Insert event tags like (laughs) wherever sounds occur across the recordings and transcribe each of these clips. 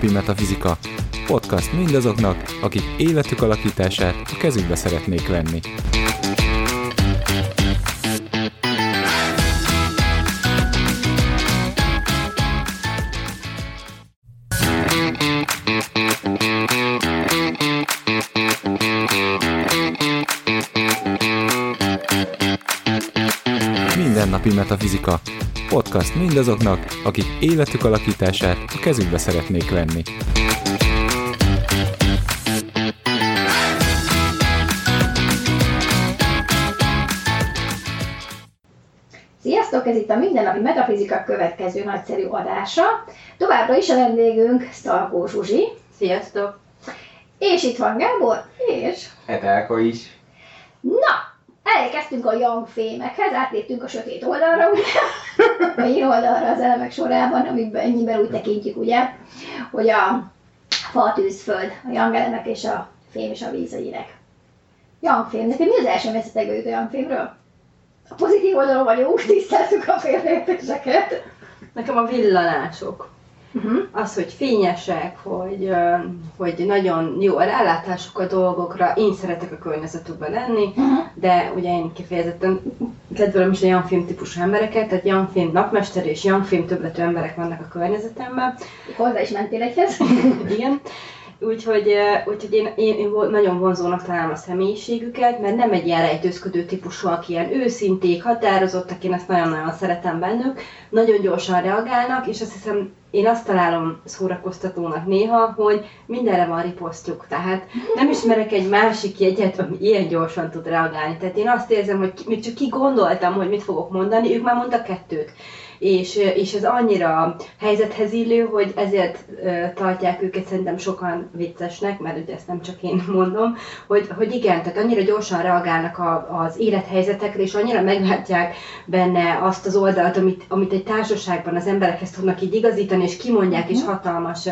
Mindennapi Metafizika. Podcast mindazoknak, akik életük alakítását a kezükbe szeretnék venni. Mindennapi Metafizika. Podcast mindazoknak, akik életük alakítását a kezükbe szeretnék venni. Sziasztok, ez itt a mindennapi metafizika következő nagyszerű adása. Továbbra is a vendégünk Szalkó Zsuzsi, Sziasztok! és itt van Gábor, és Etelka is. na, elkezdtünk a young fémekhez, átléptünk a sötét oldalra, ugye, a én oldalra az elemek sorában, amiben ennyiben úgy tekintjük, ugye, hogy a fa, tűz, föld, a young elemek és a fém és a víz a gyerek. Young fém, neked mi az első veszetekbe jut a young fémről? A pozitív oldalon vagyunk, tiszteltük a félreértéseket. Nekem a villanások. Uh-huh. Az, hogy fényesek, hogy, hogy nagyon jó a rálátásuk a dolgokra. Én szeretek a környezetükben lenni, Uh-huh. de ugye én kifejezetten kedvelem is a Jan Film típusú embereket, tehát Jan Film napmester és Jan Film többletű emberek vannak a környezetemben. Hozzá is mentél egyhez. (laughs) Igen. Úgyhogy, úgyhogy én, én, én nagyon vonzónak találom a személyiségüket, mert nem egy ilyen rejtőzködő típusú, aki ilyen őszinték, határozottak, én ezt nagyon-nagyon szeretem bennük, nagyon gyorsan reagálnak, és azt hiszem, én azt találom szórakoztatónak néha, hogy mindenre van riposztjuk, tehát nem ismerek egy másik jegyet, ami ilyen gyorsan tud reagálni. Tehát én azt érzem, hogy még csak ki gondoltam, hogy mit fogok mondani, ők már mondtak kettőt és, és ez annyira helyzethez illő, hogy ezért tartják őket szerintem sokan viccesnek, mert ugye ezt nem csak én (laughs) mondom, hogy, hogy igen, tehát annyira gyorsan reagálnak a, az élethelyzetekre, és annyira meglátják benne azt az oldalt, amit, amit egy társaságban az emberekhez tudnak így igazítani, és kimondják, és hatalmas ö,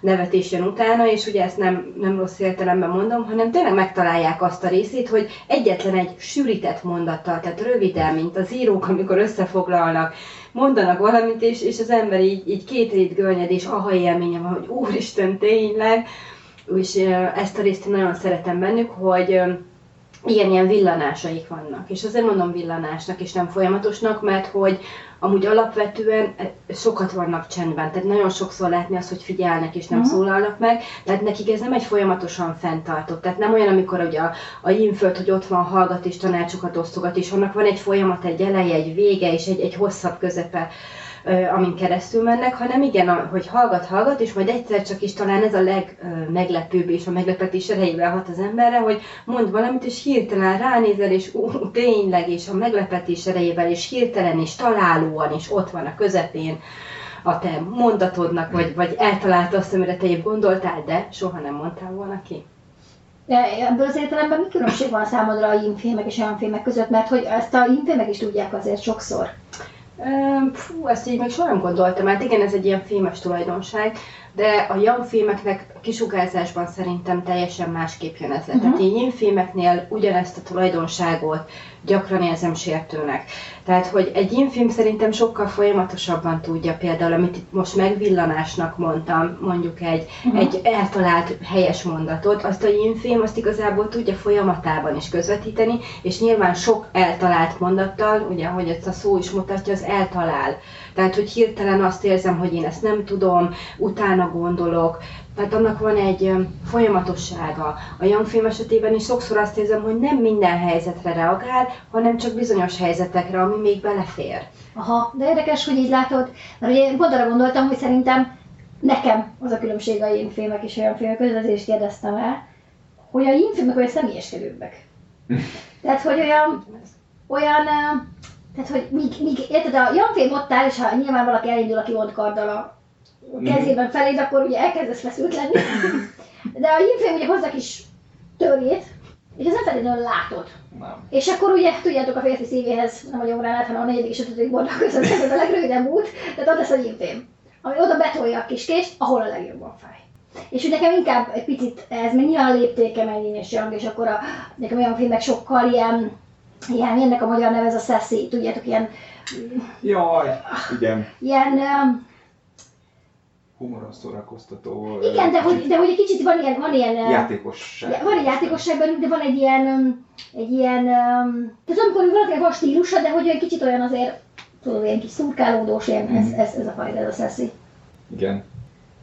nevetés jön utána, és ugye ezt nem, nem rossz értelemben mondom, hanem tényleg megtalálják azt a részét, hogy egyetlen egy sűrített mondattal, tehát röviden, mint az írók, amikor összefoglalnak, mondanak valamit, és, és az ember így, így két rét görnyed, és aha élménye van, hogy úristen, tényleg, és ezt a részt nagyon szeretem bennük, hogy ilyen-ilyen villanásaik vannak. És azért mondom villanásnak, és nem folyamatosnak, mert hogy amúgy alapvetően e, sokat vannak csendben, tehát nagyon sokszor látni azt, hogy figyelnek és nem Mhm. szólalnak meg, tehát nekik ez nem egy folyamatosan fenntartott, tehát nem olyan, amikor ugye a, a inföld, hogy ott van, hallgat és tanácsokat osztogat, és annak van egy folyamat, egy eleje, egy vége és egy, egy hosszabb közepe, amin keresztül mennek, hanem igen, hogy hallgat, hallgat, és majd egyszer csak is talán ez a legmeglepőbb és a meglepetés erejével hat az emberre, hogy mond valamit, és hirtelen ránézel, és ú, tényleg, és a meglepetés erejével, és hirtelen, és találóan, és ott van a közepén a te mondatodnak, vagy, vagy eltalálta azt, amire te épp gondoltál, de soha nem mondtál volna ki. De ebből az értelemben mi különbség van számodra a infilmek és olyan filmek között, mert hogy ezt a infilmek is tudják azért sokszor. Fú, ezt így még soha gondoltam, hát igen, ez egy ilyen filmes tulajdonság, de a young filmeknek a kisugárzásban szerintem teljesen másképp jön ez le. Tehát én filmeknél ugyanezt a tulajdonságot gyakran érzem sértőnek. Tehát, hogy egy ilyen film szerintem sokkal folyamatosabban tudja például, amit itt most megvillanásnak mondtam, mondjuk egy, uh-huh. egy eltalált helyes mondatot, azt a ilyen film azt igazából tudja folyamatában is közvetíteni, és nyilván sok eltalált mondattal, ugye, ahogy ezt a szó is mutatja, az eltalál. Tehát, hogy hirtelen azt érzem, hogy én ezt nem tudom, utána gondolok, tehát annak van egy folyamatossága. A young film esetében is sokszor azt érzem, hogy nem minden helyzetre reagál, hanem csak bizonyos helyzetekre, ami még belefér. Aha, de érdekes, hogy így látod, mert ugye én arra gondoltam, hogy szerintem nekem az a különbség a én filmek és olyan filmek között, azért is kérdeztem el, hogy a én filmek olyan személyeskedőbbek. (laughs) Tehát, hogy olyan, olyan, tehát, hogy míg, míg érted, a Jan film ott áll, és ha nyilván valaki elindul, aki ott karddal a kezében feléd, akkor ugye elkezdesz feszült lenni. (laughs) De a film ugye hozza kis törét, és ezt nem feltétlenül látod. Nem. És akkor ugye, tudjátok, a férfi szívéhez nem vagyok rá hanem a negyedik és ötödik bordak között ez a legrövidebb út, tehát ott lesz a gyimfém, ami oda betolja a kis kést, ahol a legjobban fáj. És hogy nekem inkább egy picit ez, mert nyilván a léptéke mennyien és és akkor a, nekem olyan filmek sokkal ilyen, ilyen, ennek a magyar neve ez a sassy, tudjátok, ilyen, Jaj, igen. ilyen, um, humoros szórakoztató... Igen, de hogy, de hogy egy kicsit van ilyen, van ilyen Játékosság. Ja, van egy játékosság bennünk, de van egy ilyen, egy ilyen, tehát amikor valakinek van stílusa, de hogy egy kicsit olyan azért, tudod, ilyen kis szurkálódós, ilyen, ez, ez, ez a fajta, ez a szeszi. Igen.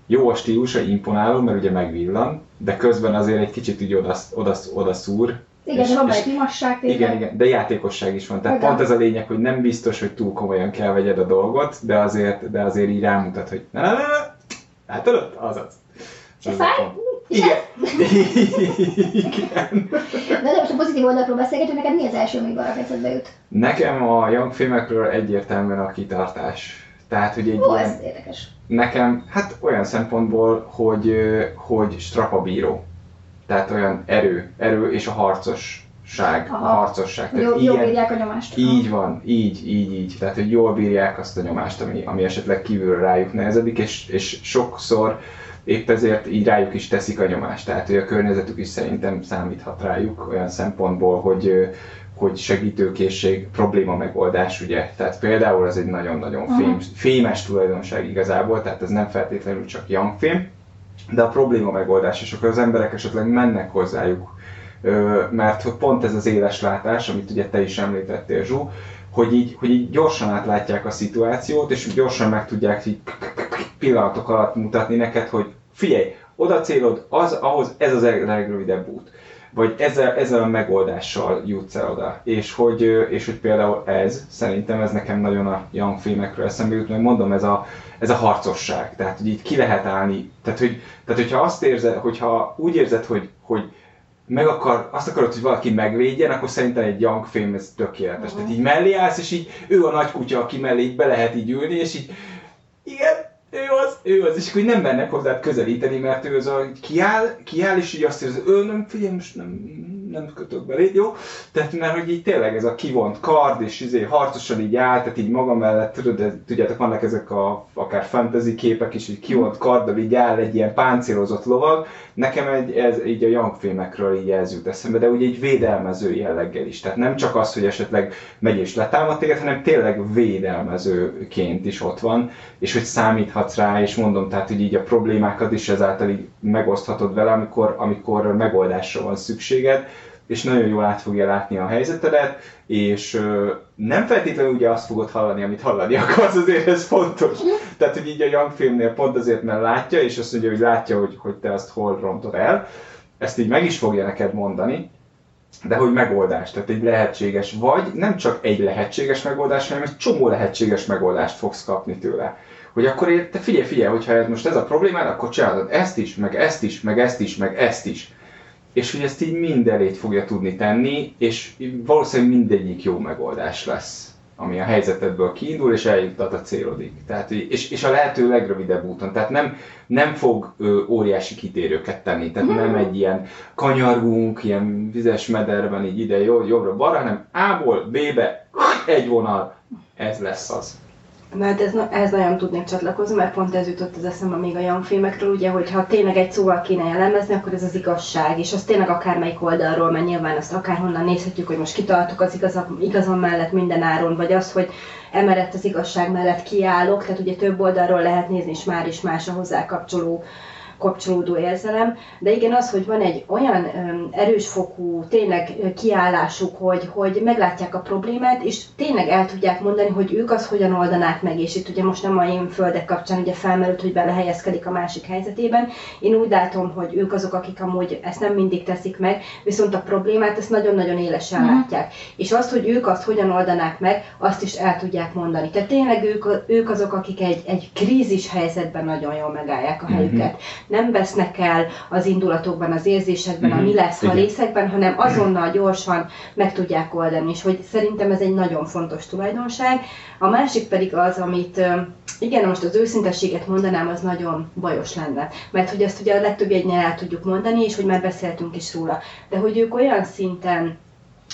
Jó a stílusa, imponáló, mert ugye megvillan, de közben azért egy kicsit így oda, oda, oda szúr. Igen, És- van és- imasság tényleg. Igen, igen, de játékosság is van. Tehát Igen. pont ez a lényeg, hogy nem biztos, hogy túl komolyan kell vegyed a dolgot, de azért, de azért így rámutat, hogy na, na, na, na. látod? Azaz. Se Ez a fáj? pont. Igen. Igen. De, de most a pozitív oldalról beszélgetünk, neked mi az első, ami arra eszedbe jut? Nekem a Young filmekről egyértelműen a kitartás. Tehát, hogy egy Ó, ilyen, ez érdekes. nekem, hát olyan szempontból, hogy, hogy strapabíró. Tehát olyan erő, erő és a harcosság, a Aha. harcosság. Tehát Jó, jó bírják a nyomást. Így van, így, így, így. Tehát, hogy jól bírják azt a nyomást, ami, ami esetleg kívülről rájuk nehezedik, és, és sokszor épp ezért így rájuk is teszik a nyomást. Tehát, hogy a környezetük is szerintem számíthat rájuk olyan szempontból, hogy, hogy segítőkészség, probléma megoldás, ugye. Tehát például ez egy nagyon-nagyon fém, fémes tulajdonság igazából, tehát ez nem feltétlenül csak film, de a probléma megoldás, és akkor az emberek esetleg mennek hozzájuk, mert pont ez az éles látás, amit ugye te is említettél, Zsú, hogy így, hogy így gyorsan átlátják a szituációt, és gyorsan meg tudják így pillanatok alatt mutatni neked, hogy figyelj, oda célod, az, ahhoz ez az a legrövidebb út. Vagy ezzel, ezzel a megoldással jutsz el oda. És hogy, és hogy például ez, szerintem ez nekem nagyon a young filmekről eszembe jut, mert mondom, ez a, ez a harcosság. Tehát, hogy így ki lehet állni. Tehát, hogy, tehát hogyha azt érzed, hogyha úgy érzed, hogy, hogy meg akar, azt akarod, hogy valaki megvédjen, akkor szerintem egy young film ez tökéletes. Mhm. Tehát így mellé állsz, és így ő a nagy kutya, aki mellé így be lehet így ülni, és így igen, ő az, ő az, és akkor nem mennek hozzád közelíteni, mert ő az, a, kiáll, kiáll, és így azt érzi, ő nem, figyelj, most nem, nem kötök belé, jó? Tehát mert hogy így tényleg ez a kivont kard, és izé harcosan így áll, tehát így maga mellett, tudod, de, tudjátok, vannak ezek a akár fantasy képek is, hogy kivont karddal így áll egy ilyen páncélozott lovag, nekem egy, ez így a young filmekről így ez eszembe, de ugye egy védelmező jelleggel is. Tehát nem csak az, hogy esetleg megy és letámad téged, hanem tényleg védelmezőként is ott van, és hogy számíthatsz rá, és mondom, tehát hogy így a problémákat is ezáltal így megoszthatod vele, amikor, amikor megoldásra van szükséged, és nagyon jól át fogja látni a helyzetedet, és nem feltétlenül ugye azt fogod hallani, amit hallani akarsz, azért ez fontos. Tehát, hogy így a Young filmnél pont azért, mert látja, és azt mondja, hogy látja, hogy, hogy te azt hol rontod el, ezt így meg is fogja neked mondani, de hogy megoldás, tehát egy lehetséges, vagy nem csak egy lehetséges megoldás, hanem egy csomó lehetséges megoldást fogsz kapni tőle. Hogy akkor te figyelj, figyelj, hogyha ez most ez a problémád, akkor csinálod ezt is, meg ezt is, meg ezt is, meg ezt is. És hogy ezt így mind elét fogja tudni tenni, és valószínűleg mindegyik jó megoldás lesz ami a helyzetedből kiindul, és eljuttat a célodig. Tehát, és, és a lehető legrövidebb úton. Tehát nem, nem fog ö, óriási kitérőket tenni. Tehát nem egy ilyen kanyargunk, ilyen vizes mederben így ide, jobbra-balra, hanem A-ból B-be egy vonal. Ez lesz az. Mert ez, na- ehhez nagyon tudnék csatlakozni, mert pont ez jutott az eszembe még a young filmekről, ugye, hogyha tényleg egy szóval kéne jellemezni, akkor ez az igazság, és az tényleg akármelyik oldalról, mert nyilván azt akárhonnan nézhetjük, hogy most kitartok az igazam, igazam mellett minden áron, vagy az, hogy emellett az igazság mellett kiállok, tehát ugye több oldalról lehet nézni, és már is más a hozzá kapcsoló kapcsolódó érzelem, de igen az, hogy van egy olyan erős fokú tényleg kiállásuk, hogy, hogy meglátják a problémát, és tényleg el tudják mondani, hogy ők azt hogyan oldanák meg, és itt ugye most nem a én földek kapcsán ugye felmerült, hogy belehelyezkedik a másik helyzetében. Én úgy látom, hogy ők azok, akik amúgy ezt nem mindig teszik meg, viszont a problémát ezt nagyon-nagyon élesen Mhm. látják. És azt, hogy ők azt hogyan oldanák meg, azt is el tudják mondani. Tehát tényleg ők, ők azok, akik egy, egy krízis helyzetben nagyon jól megállják a Mhm. helyüket. Nem vesznek el az indulatokban, az érzésekben, a Mhm. mi lesz, ha részekben, hanem azonnal gyorsan meg tudják oldani. És hogy szerintem ez egy nagyon fontos tulajdonság. A másik pedig az, amit igen, most az őszintességet mondanám, az nagyon bajos lenne. Mert hogy ezt ugye a legtöbb jegynél el tudjuk mondani, és hogy már beszéltünk is róla. De hogy ők olyan szinten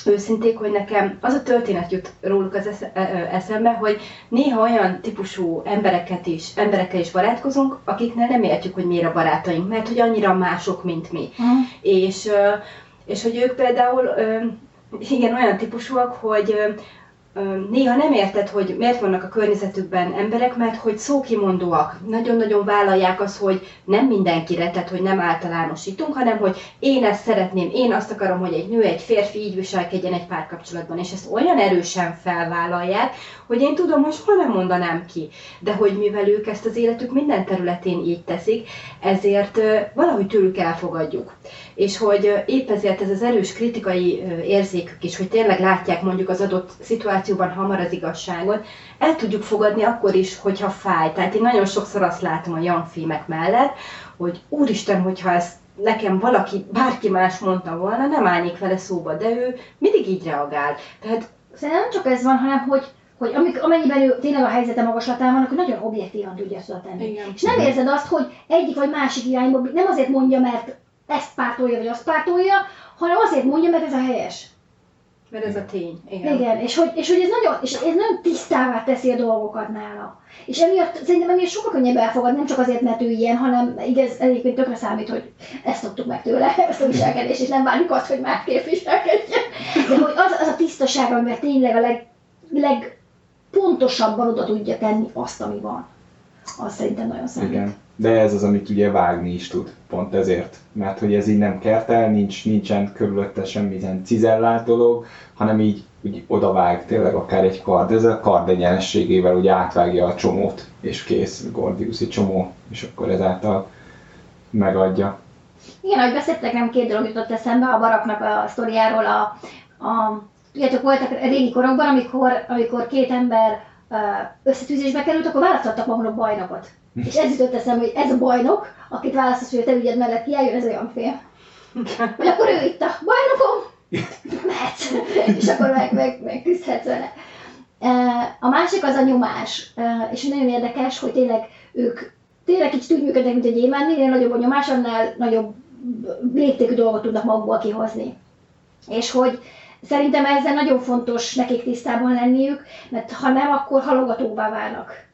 őszinték, hogy nekem az a történet jut róluk az esze- ö, ö, eszembe, hogy néha olyan típusú embereket is, emberekkel is barátkozunk, akiknél nem értjük, hogy miért a barátaink, mert hogy annyira mások, mint mi. Mhm. És, és hogy ők például, igen, olyan típusúak, hogy néha nem érted, hogy miért vannak a környezetükben emberek, mert hogy szókimondóak. Nagyon-nagyon vállalják azt, hogy nem mindenkire, tehát hogy nem általánosítunk, hanem hogy én ezt szeretném, én azt akarom, hogy egy nő, egy férfi így viselkedjen egy párkapcsolatban, és ezt olyan erősen felvállalják, hogy én tudom, hogy soha nem mondanám ki. De hogy mivel ők ezt az életük minden területén így teszik, ezért valahogy tőlük elfogadjuk. És hogy épp ezért ez az erős kritikai érzékük is, hogy tényleg látják mondjuk az adott szituációban hamar az igazságot, el tudjuk fogadni akkor is, hogyha fáj. Tehát én nagyon sokszor azt látom a young filmek mellett, hogy úristen, hogyha ezt nekem valaki, bárki más mondta volna, nem állnék vele szóba, de ő mindig így reagál. Tehát Szerintem nem csak ez van, hanem hogy hogy amik, amennyiben ő tényleg a helyzete magaslatán van, akkor nagyon objektívan tudja ezt tenni. Igen. És nem érzed azt, hogy egyik vagy másik irányba, nem azért mondja, mert ezt pártolja, vagy azt pártolja, hanem azért mondja, mert ez a helyes. Mert ez a tény. Igen. Igen, és hogy, és hogy ez nagyon, és ez nagyon tisztává teszi a dolgokat nála. És emiatt szerintem emiatt sokkal könnyebb elfogadni, nem csak azért, mert ő ilyen, hanem igaz, egyébként tökre számít, hogy ezt szoktuk meg tőle, (laughs) ezt a viselkedést, és nem várjuk azt, hogy másképp viselkedjen. De hogy az, az a tisztaság, amivel tényleg a leg, leg pontosabban oda tudja tenni azt, ami van. Az szerintem nagyon számít. Igen. De ez az, amit ugye vágni is tud, pont ezért. Mert hogy ez így nem kertel, nincs, nincsen körülötte semmilyen cizellált dolog, hanem így úgy odavág tényleg akár egy kard. Ez a kard egyenességével ugye átvágja a csomót, és kész, Gordiuszi csomó, és akkor ezáltal megadja. Igen, ahogy beszéltek, nem két dolog jutott eszembe a baraknak a sztoriáról, a, a Tudjátok, voltak régi korokban, amikor, amikor két ember összetűzésbe került, akkor választottak maguknak bajnokot. És ez jutott eszembe, hogy ez a bajnok, akit választasz, hogy a te ügyed mellett kiálljon, ez olyan fél. Hogy akkor ő itt a bajnokom, mehetsz, és akkor meg, meg, meg küzdhetsz vele. A másik az a nyomás, és nagyon érdekes, hogy tényleg ők tényleg kicsit úgy működnek, mint egy gyémán, minél nagyobb a nyomás, annál nagyobb léptékű dolgot tudnak magukból kihozni. És hogy Szerintem ezzel nagyon fontos nekik tisztában lenniük, mert ha nem, akkor halogatóvá válnak.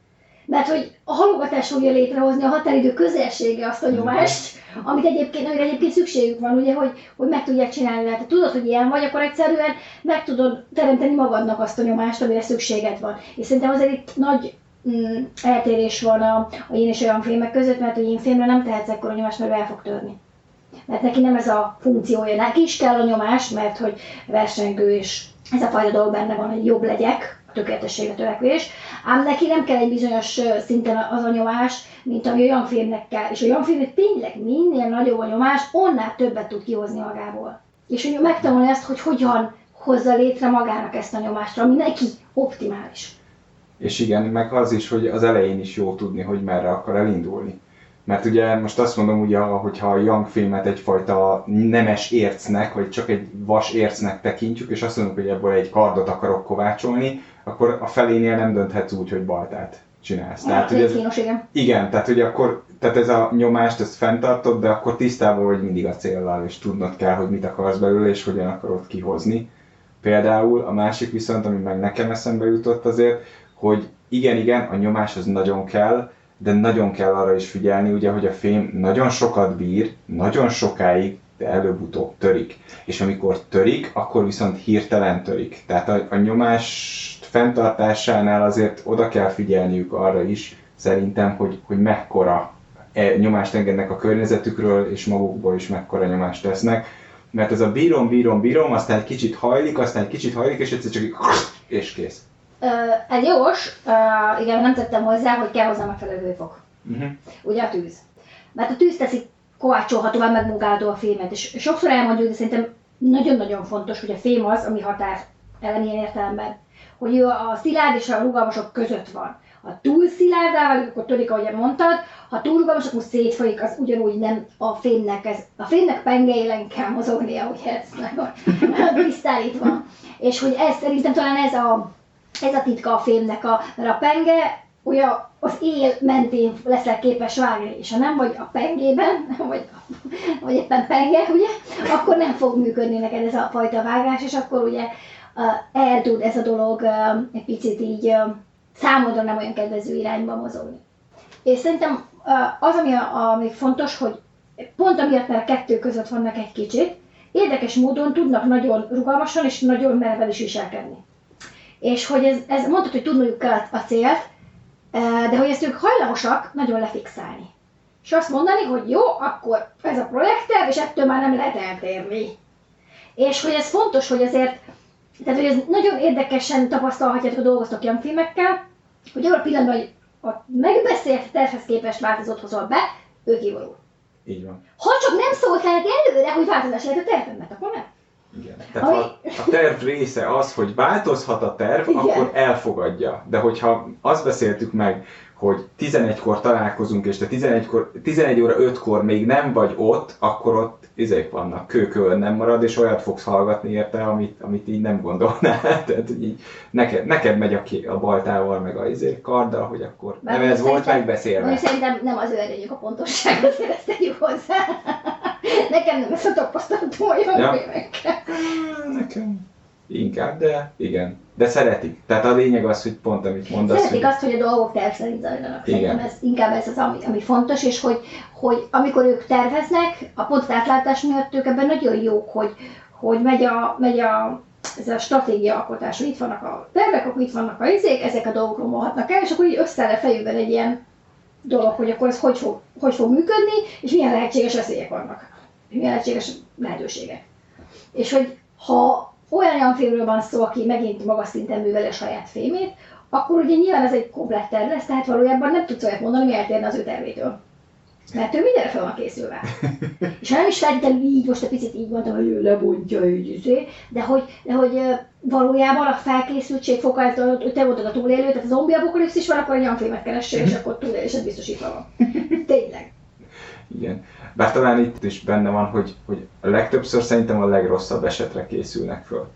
Mert hogy a halogatás fogja létrehozni a határidő közelsége azt a nyomást, amit egyébként, amire egyébként szükségük van, ugye, hogy, hogy meg tudják csinálni. Tehát tudod, hogy ilyen vagy, akkor egyszerűen meg tudod teremteni magadnak azt a nyomást, amire szükséged van. És szerintem azért itt nagy mm, eltérés van a, a én és olyan filmek között, mert hogy én filmre nem tehetsz ekkor a nyomást, mert el fog törni mert neki nem ez a funkciója. Neki is kell a nyomás, mert hogy versengő és ez a fajta dolog benne van, hogy jobb legyek, a tökéletességre törekvés, ám neki nem kell egy bizonyos szinten az a nyomás, mint ami olyan filmnek kell. És olyan filmnek tényleg minél nagyobb a nyomás, onnál többet tud kihozni magából. És hogy megtanulni azt, hogy hogyan hozza létre magának ezt a nyomást, ami neki optimális. És igen, meg az is, hogy az elején is jó tudni, hogy merre akar elindulni. Mert ugye most azt mondom, ugye, hogyha a Young filmet egyfajta nemes ércnek, vagy csak egy vas ércnek tekintjük, és azt mondjuk, hogy ebből egy kardot akarok kovácsolni, akkor a felénél nem dönthetsz úgy, hogy baltát csinálsz. Ja, tehát, hogy ez, kínos, igen. igen, tehát hogy akkor tehát ez a nyomást, ezt fenntartod, de akkor tisztában vagy mindig a céllal, és tudnod kell, hogy mit akarsz belőle, és hogyan akarod kihozni. Például a másik viszont, ami meg nekem eszembe jutott azért, hogy igen, igen, a nyomás az nagyon kell, de nagyon kell arra is figyelni, ugye, hogy a fém nagyon sokat bír, nagyon sokáig, de előbb-utóbb törik. És amikor törik, akkor viszont hirtelen törik. Tehát a, a nyomás fenntartásánál azért oda kell figyelniük arra is, szerintem, hogy, hogy mekkora e, nyomást engednek a környezetükről, és magukból is mekkora nyomást tesznek. Mert ez a bírom, bírom, bírom, aztán egy kicsit hajlik, aztán egy kicsit hajlik, és egyszer csak így, és kész ez jogos, igen, nem tettem hozzá, hogy kell hozzá megfelelő hőfok. Uh-huh. Ugye a tűz. Mert a tűz teszi kovácsolhatóvá, megmunkálható a fémet. És sokszor elmondjuk, de szerintem nagyon-nagyon fontos, hogy a fém az, ami határ ellen ilyen értelemben, hogy ő a szilárd és a rugalmasok között van. Ha túl szilárdá válik, akkor törik, ahogy mondtad, ha túl rugalmas, akkor szétfolyik, az ugyanúgy nem a fémnek, ez, a fémnek pengeilen kell mozognia, ugye ez nagyon (laughs) tisztálítva. És hogy ez szerintem talán ez a, ez a titka a fémnek, a, mert a penge olyan az él mentén leszel képes vágni, és ha nem vagy a pengében, (laughs) vagy, vagy éppen penge, ugye, akkor nem fog működni neked ez a fajta vágás, és akkor ugye el tud ez a dolog egy picit így számodra nem olyan kedvező irányba mozogni. És szerintem az, ami, ami fontos, hogy pont amiatt, mert a kettő között vannak egy kicsit, érdekes módon tudnak nagyon rugalmasan és nagyon mereven is viselkedni. És hogy ez, ez mondtad, hogy tudniuk kell a célt, eh, de hogy ezt ők hajlamosak nagyon lefixálni. És azt mondani, hogy jó, akkor ez a projektterv, és ettől már nem lehet eltérni. És hogy ez fontos, hogy azért, tehát hogy ez nagyon érdekesen tapasztalhatjátok, hogy dolgoztok ilyen filmekkel, hogy arra a pillanatban, hogy a megbeszélt tervhez képest változott hozol be, ő kivaló. Így van. Ha csak nem szóltál előre, hogy változás lehet a tervemben, akkor nem. Igen. Tehát ha a terv része az, hogy változhat a terv, Igen. akkor elfogadja. De hogyha azt beszéltük meg, hogy 11-kor találkozunk, és te 11, 11 óra 5-kor még nem vagy ott, akkor ott izék vannak, kőkön nem marad, és olyat fogsz hallgatni érte, amit, amit így nem gondolnál. (laughs) Tehát, hogy így neked, neked megy a, ké- a baltával, meg a izé karddal, hogy akkor Bár nem ez volt megbeszélve. Szerintem nem az ő a pontosság, azért (laughs) ezt tegyük hozzá. Nekem nem ez a tapasztalatom olyan Ja. filmekkel. Nekem inkább, de igen. De szeretik. Tehát a lényeg az, hogy pont amit mondasz, Szeretik hogy azt, hogy a dolgok terv szerint zajlanak. Igen. Szerintem ez, inkább ez az, ami, ami fontos, és hogy, hogy amikor ők terveznek, a pont átlátás miatt ők ebben nagyon jók, hogy, hogy megy a, megy a ez a stratégia alkotás, hogy itt vannak a tervek, akkor itt vannak a izék, ezek a dolgok romolhatnak el, és akkor így összeáll a fejükben egy ilyen dolog, hogy akkor ez hogy fog, hogy fog működni, és milyen lehetséges veszélyek vannak, lehetséges lehetőségek. És hogy ha olyan olyan filmről van szó, aki megint magas szinten műveli a saját filmét, akkor ugye nyilván ez egy komplett terv lesz, tehát valójában nem tudsz olyat mondani, ami eltérne az ő tervétől. Mert ő mindenre fel van készülve. (laughs) És ha nem is feltétlenül így, most egy picit így mondtam, hogy ő lebontja így, de hogy, de hogy valójában a felkészültség foka, ez hogy te voltad a túlélő, tehát a zombi apokalipszis van, akkor egy olyan filmet keressél, és akkor túlélésed biztosítva van. (laughs) Tényleg. Igen. Bár talán itt is benne van, hogy, hogy a legtöbbször szerintem a legrosszabb esetre készülnek föl.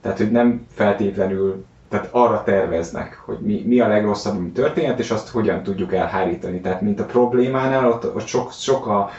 Tehát, hogy nem feltétlenül, tehát arra terveznek, hogy mi, mi a legrosszabb, ami történhet, és azt hogyan tudjuk elhárítani. Tehát, mint a problémánál, ott, ott sok, sok a,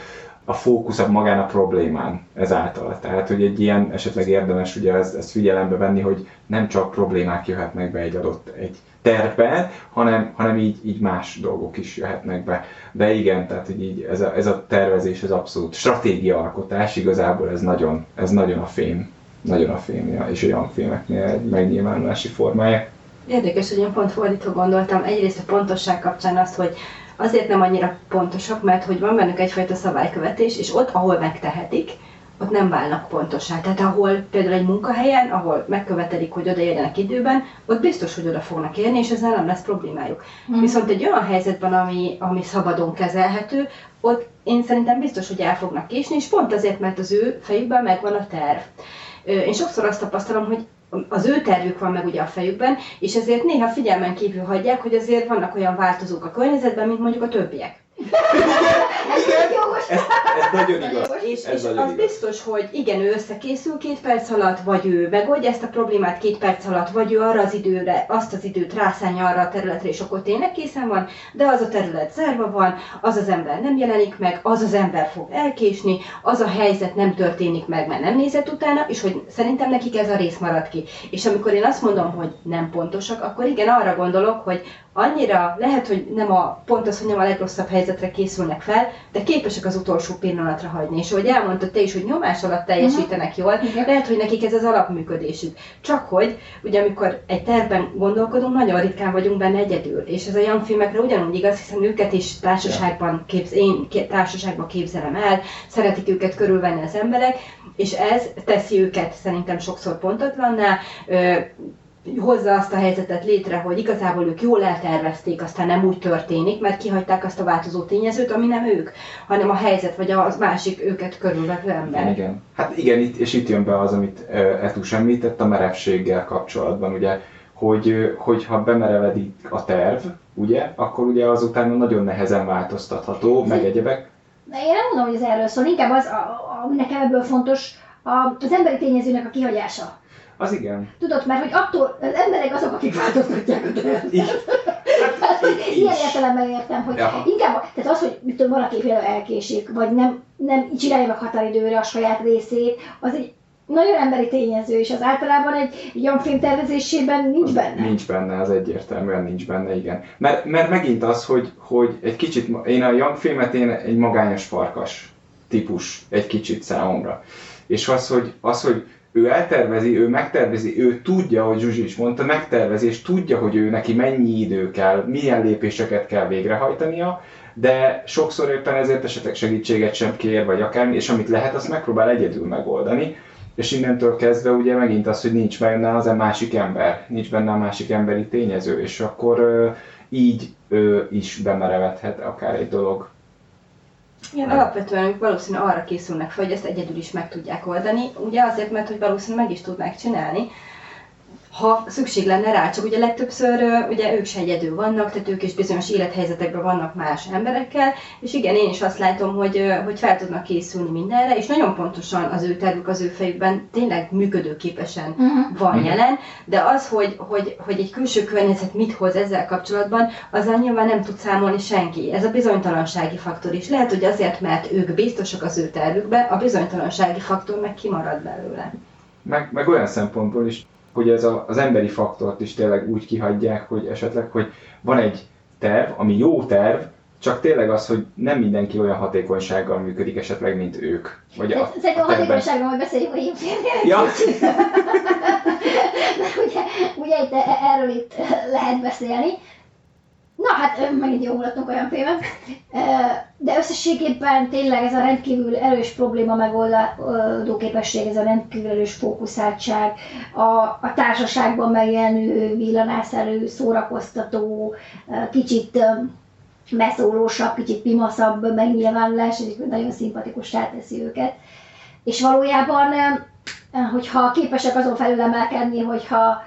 a fókusz magán a problémán ezáltal. Tehát, hogy egy ilyen esetleg érdemes ugye ezt, ezt figyelembe venni, hogy nem csak problémák jöhetnek be egy adott egy tervben, hanem, hanem így, így más dolgok is jöhetnek be. De igen, tehát hogy így ez a, ez a tervezés, ez abszolút stratégiaalkotás, igazából ez nagyon, ez nagyon a fém, nagyon a fémje, és olyan filmeknél egy megnyilvánulási formája. Érdekes, hogy én pont fordítva gondoltam. Egyrészt a pontosság kapcsán azt, hogy azért nem annyira pontosak, mert hogy van bennük egyfajta szabálykövetés, és ott, ahol megtehetik, ott nem válnak pontossá. Tehát ahol például egy munkahelyen, ahol megkövetelik, hogy odaérjenek időben, ott biztos, hogy oda fognak érni, és ezzel nem lesz problémájuk. Mhm. Viszont egy olyan helyzetben, ami, ami szabadon kezelhető, ott én szerintem biztos, hogy el fognak késni, és pont azért, mert az ő fejükben megvan a terv. Én sokszor azt tapasztalom, hogy az ő tervük van meg ugye a fejükben, és ezért néha figyelmen kívül hagyják, hogy azért vannak olyan változók a környezetben, mint mondjuk a többiek. Ez tök jogos. Ez, ez nagyon igaz. És, Ez és nagyon az igaz. biztos, hogy igen, ő összekészül két perc alatt, vagy ő megoldja ezt a problémát két perc alatt, vagy ő arra az időre, azt az időt rászánja arra a területre, és akkor tényleg készen van, de az a terület zárva van, az az ember nem jelenik meg, az az ember fog elkésni, az a helyzet nem történik meg, mert nem nézett utána, és hogy szerintem nekik ez a rész marad ki. És amikor én azt mondom, hogy nem pontosak, akkor igen, arra gondolok, hogy annyira lehet, hogy nem a pont az, hogy nem a legrosszabb helyzetre készülnek fel, de képesek az utolsó pillanatra hagyni. És ahogy elmondtad te is, hogy nyomás alatt teljesítenek jól, Igen. lehet, hogy nekik ez az alapműködésük. Csak hogy, ugye amikor egy tervben gondolkodunk, nagyon ritkán vagyunk benne egyedül. És ez a young filmekre ugyanúgy igaz, hiszen őket is társaságban képz, én társaságban képzelem el, szeretik őket körülvenni az emberek, és ez teszi őket szerintem sokszor pontatlanná, hozza azt a helyzetet létre, hogy igazából ők jól eltervezték, aztán nem úgy történik, mert kihagyták azt a változó tényezőt, ami nem ők, hanem a helyzet, vagy az másik őket körülvevő ember. Igen. Hát igen, itt, és itt jön be az, amit Etus említett a merevséggel kapcsolatban, ugye, hogy, hogyha bemerevedik a terv, ugye, akkor ugye azután nagyon nehezen változtatható, meg egyebek. De én nem mondom, hogy ez erről szól, inkább az, a, a, nekem ebből fontos, a, az emberi tényezőnek a kihagyása. Az igen. Tudod, mert hogy attól az emberek azok, akik változtatják a. Így. Hát, Ilyen értelemben értem, hogy Aha. inkább, tehát az, hogy mit tudom, valaki például elkésik, vagy nem, nem csinálja meg határidőre a saját részét, az egy nagyon emberi tényező, és az általában egy, egy olyan film tervezésében nincs benne. Nincs benne, az egyértelműen nincs benne, igen. Mert, mert megint az, hogy, hogy egy kicsit, én a Young filmet én egy magányos farkas típus egy kicsit számomra. És az, hogy, az, hogy ő eltervezi, ő megtervezi, ő tudja, hogy Zsuzsi is mondta, megtervezi, és tudja, hogy ő neki mennyi idő kell, milyen lépéseket kell végrehajtania, de sokszor éppen ezért esetleg segítséget sem kér, vagy akármi, és amit lehet, azt megpróbál egyedül megoldani. És innentől kezdve ugye megint az, hogy nincs benne az a másik ember, nincs benne a másik emberi tényező, és akkor így ö, is bemerevedhet akár egy dolog. Igen, alapvetően ők valószínűleg arra készülnek fel, hogy ezt egyedül is meg tudják oldani. Ugye azért, mert hogy valószínűleg meg is tudnák csinálni, ha szükség lenne rá, csak ugye legtöbbször ugye ők se egyedül vannak, tehát ők is bizonyos élethelyzetekben vannak más emberekkel, és igen, én is azt látom, hogy, hogy fel tudnak készülni mindenre, és nagyon pontosan az ő tervük az ő fejükben tényleg működőképesen Uh-huh. van Mhm. jelen, de az, hogy, hogy, hogy egy külső környezet mit hoz ezzel kapcsolatban, azzal nyilván nem tud számolni senki. Ez a bizonytalansági faktor is. Lehet, hogy azért, mert ők biztosak az ő tervükbe, a bizonytalansági faktor meg kimarad belőle. Meg, meg olyan szempontból is, hogy ez a, az emberi faktort is tényleg úgy kihagyják, hogy esetleg, hogy van egy terv, ami jó terv, csak tényleg az, hogy nem mindenki olyan hatékonysággal működik esetleg, mint ők. Vagy a, Szerintem a tervben. hatékonyságról majd beszéljünk a filmnél. Ja, (laughs) Mert ugye, ugye itt, e- erről itt lehet beszélni. Na hát megint jó mulattunk olyan filmet. De összességében tényleg ez a rendkívül erős probléma megoldó képesség, ez a rendkívül erős fókuszáltság, a, a társaságban megjelenő villanásszerű, szórakoztató, kicsit beszólósabb, kicsit pimaszabb megnyilvánulás, így nagyon szimpatikussá teszi őket. És valójában, hogyha képesek azon felül emelkedni, hogyha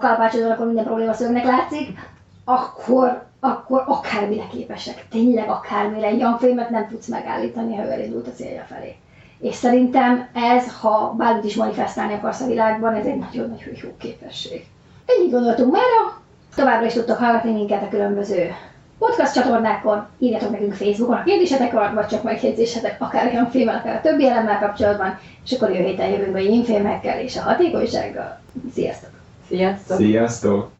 kalapácsodon, akkor minden probléma szögnek látszik, akkor, akkor akármire képesek. Tényleg akármire. Egy olyan filmet nem tudsz megállítani, ha ő elindult a célja felé. És szerintem ez, ha bármit is manifestálni akarsz a világban, ez egy nagyon-nagyon jó képesség. Ennyit gondoltunk már, továbbra is tudtok hallgatni minket a különböző podcast csatornákon, írjatok nekünk Facebookon a kérdésetek vagy csak megjegyzésetek akár olyan filmmel, akár a többi elemmel kapcsolatban, és akkor jövő héten jövünk ilyen filmekkel és a hatékonysággal. Sziasztok! Sziasztok! sziasztok!